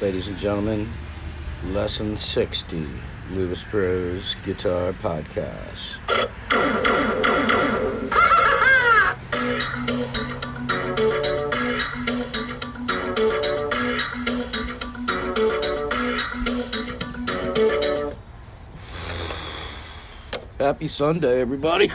Ladies and gentlemen, lesson 60 Luvis Pro's Guitar Podcast. Happy Sunday, everybody.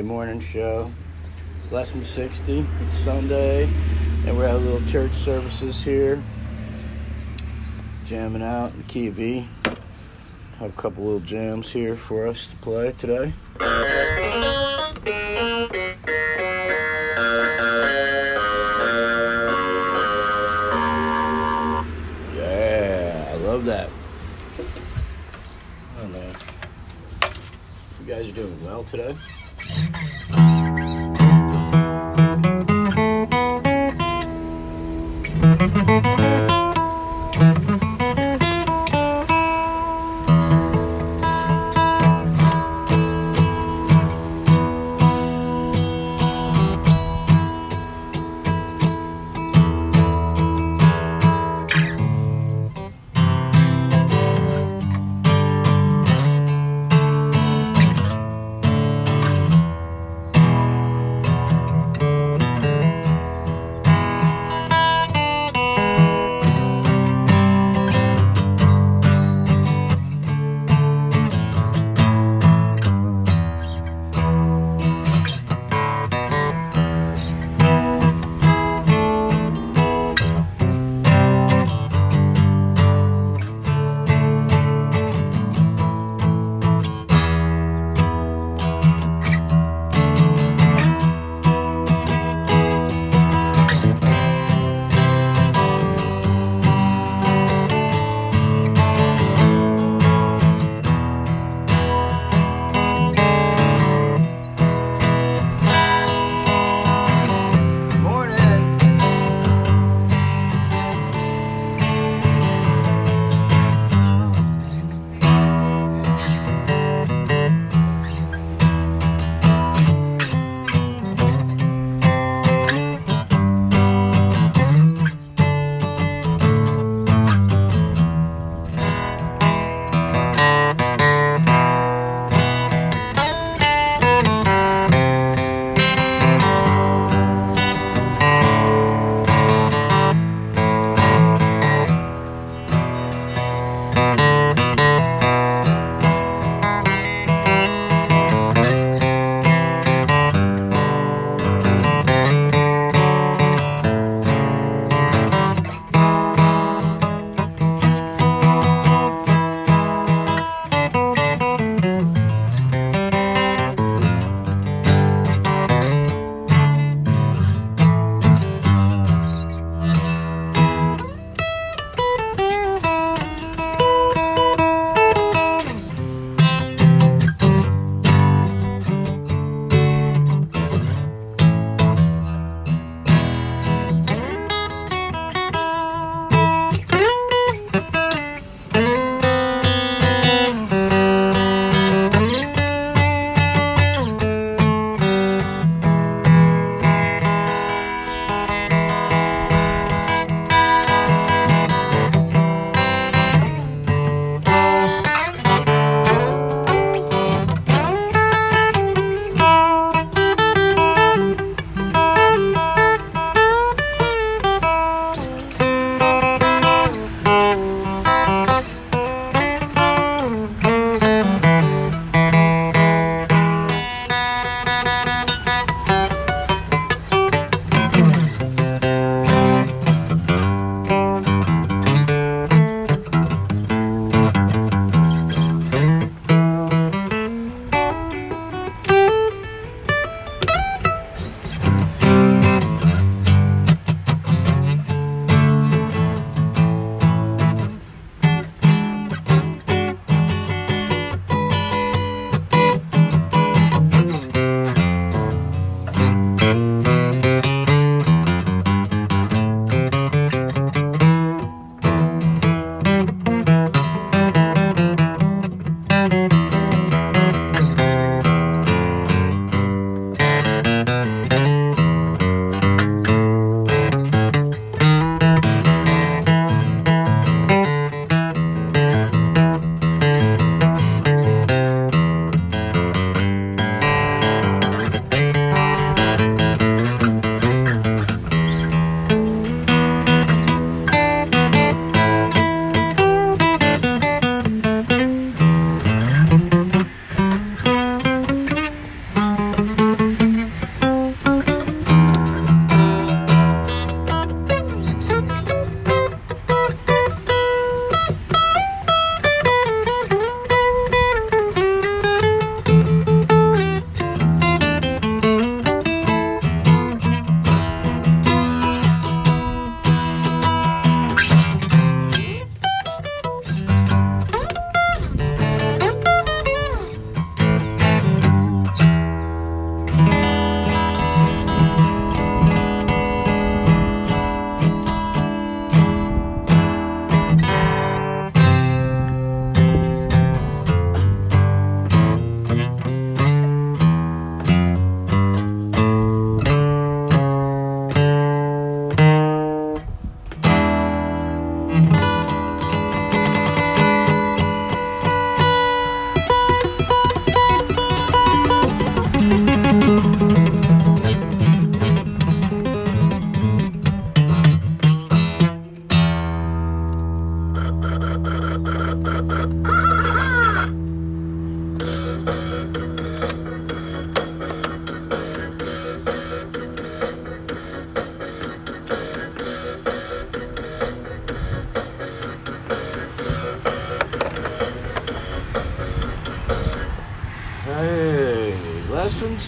Sunday morning show. Lesson 60. It's Sunday, and we're having little church services here. Jamming out in key E. Have a couple little jams here for us to play today. Yeah, I love that. Oh man. You guys are doing well today.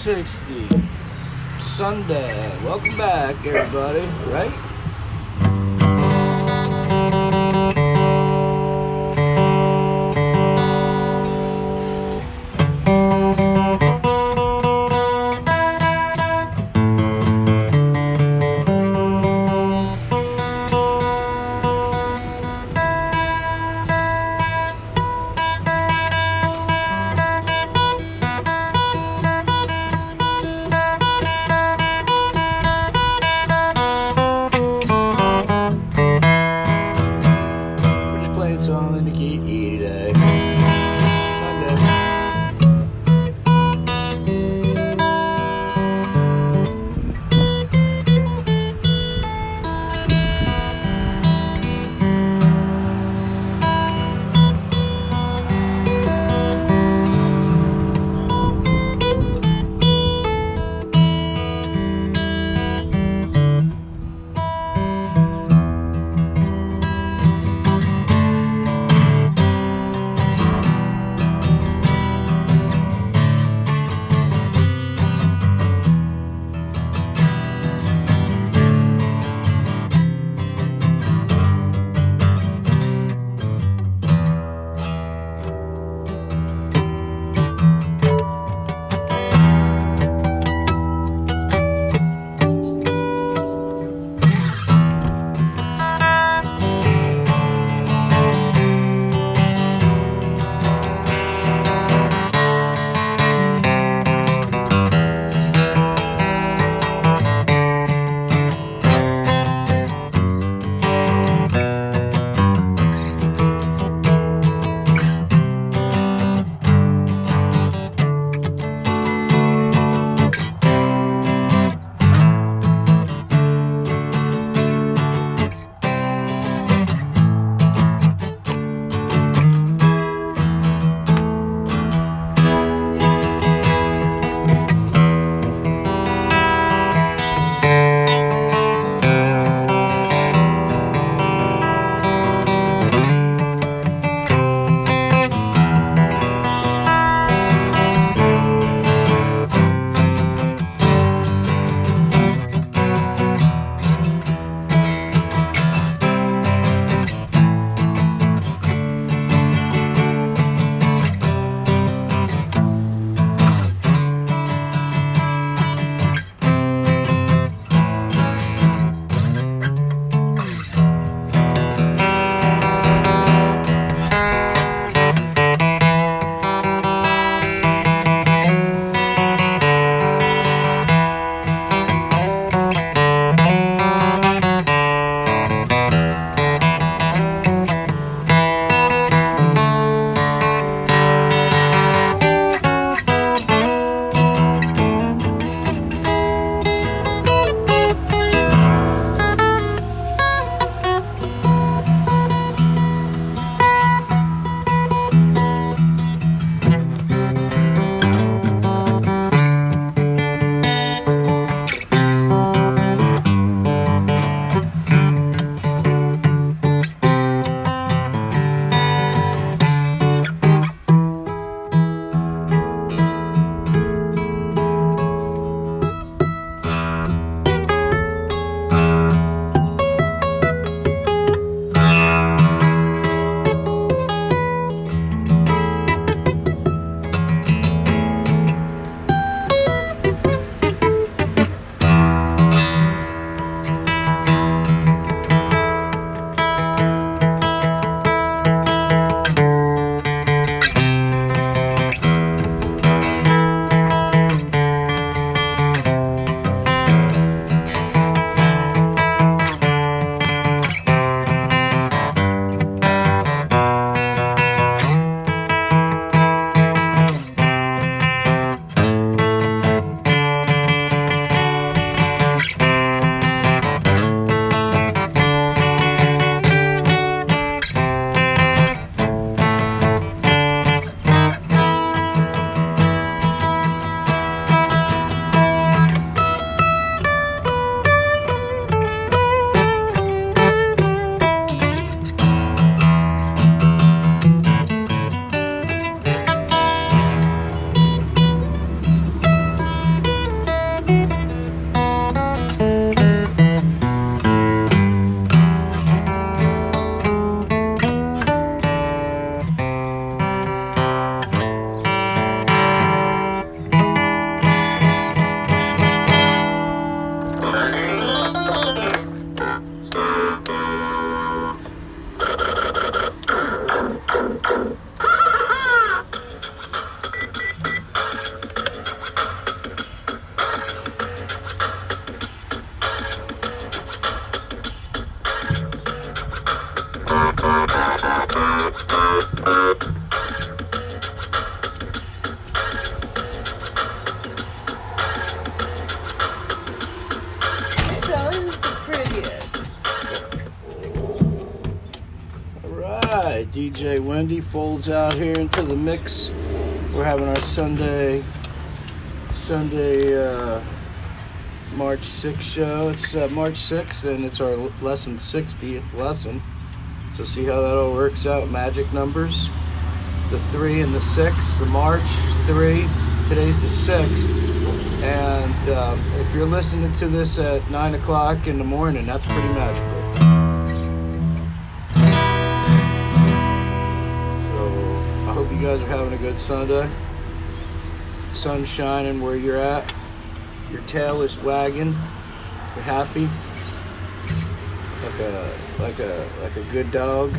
Lesson 60. Sunday. Welcome back, everybody. Right? all in the game. Folds out here into the mix. We're having our Sunday, Sunday, uh, March 6th show. It's uh, March 6th and it's our lesson 60th lesson. So see how that all works out. Magic numbers. The 3 and the 6. The March 3. Today's the 6th. And um, if you're listening to this at 9 o'clock in the morning, that's pretty magical. Guys are having a good Sunday. Sun shining where you're at. Your tail is wagging. You're happy. Like a like a like a good dog.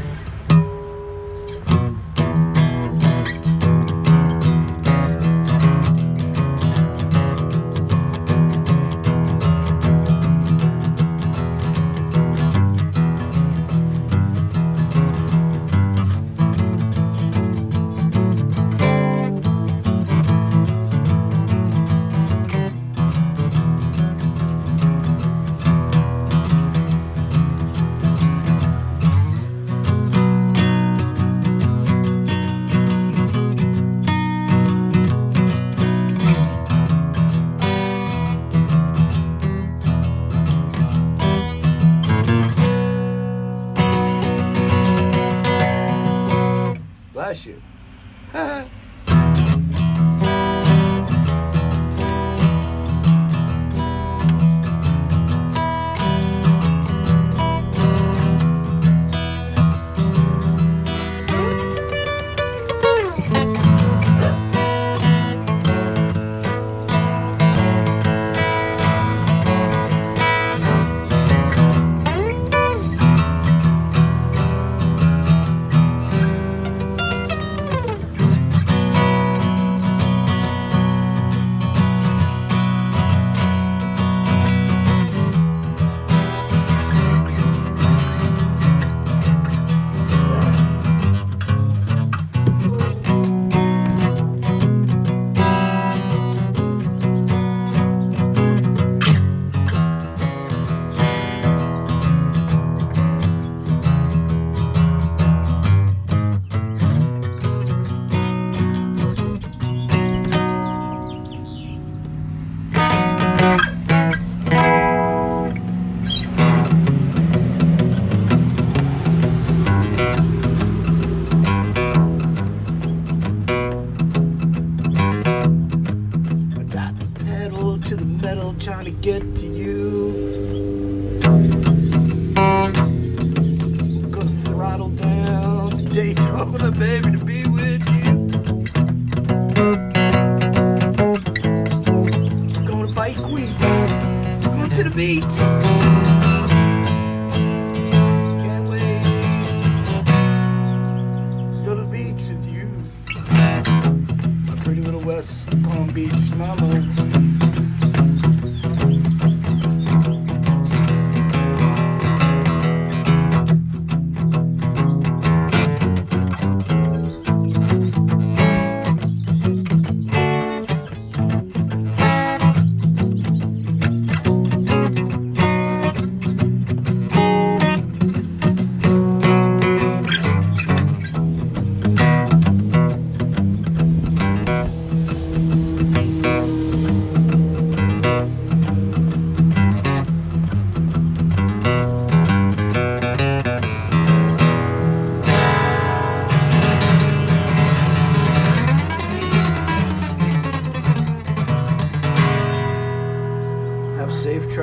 beats mama.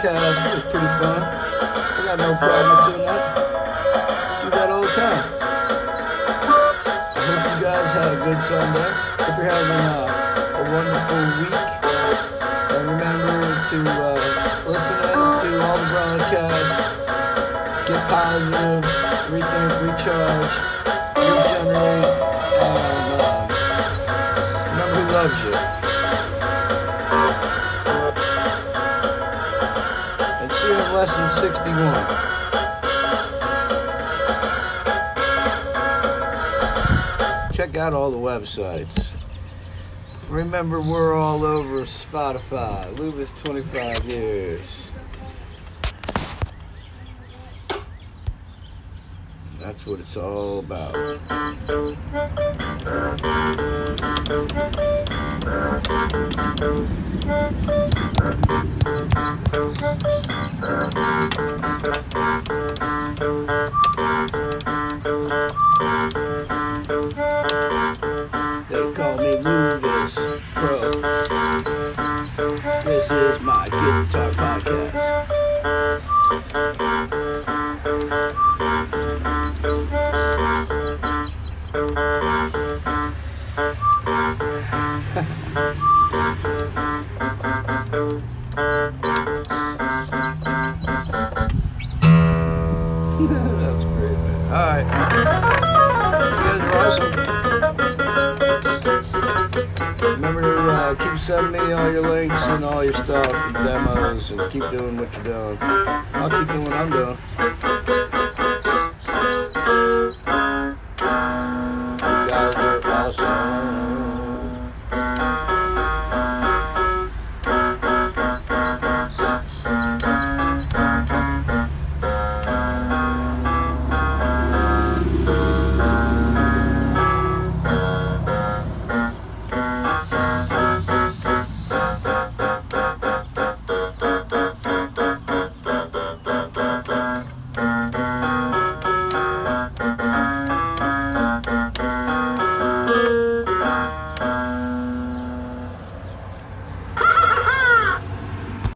broadcast. It was pretty fun. I got no problem doing that. Do that all the time. I hope you guys had a good Sunday. Hope you're having a, a wonderful week. And remember to uh, listen to all the broadcasts. Get positive, rethink, recharge, regenerate, and uh, remember who loves you. Lesson 61. Check out all the websites. Remember, we're all over Spotify. Luvis 25 years. That's what it's all about. They call me Pro. This is my guitar podcast. That was great, man. All right. You guys are awesome. Remember to uh, keep sending me all your links and all your stuff and demos and keep doing what you're doing. I'll keep doing what I'm doing.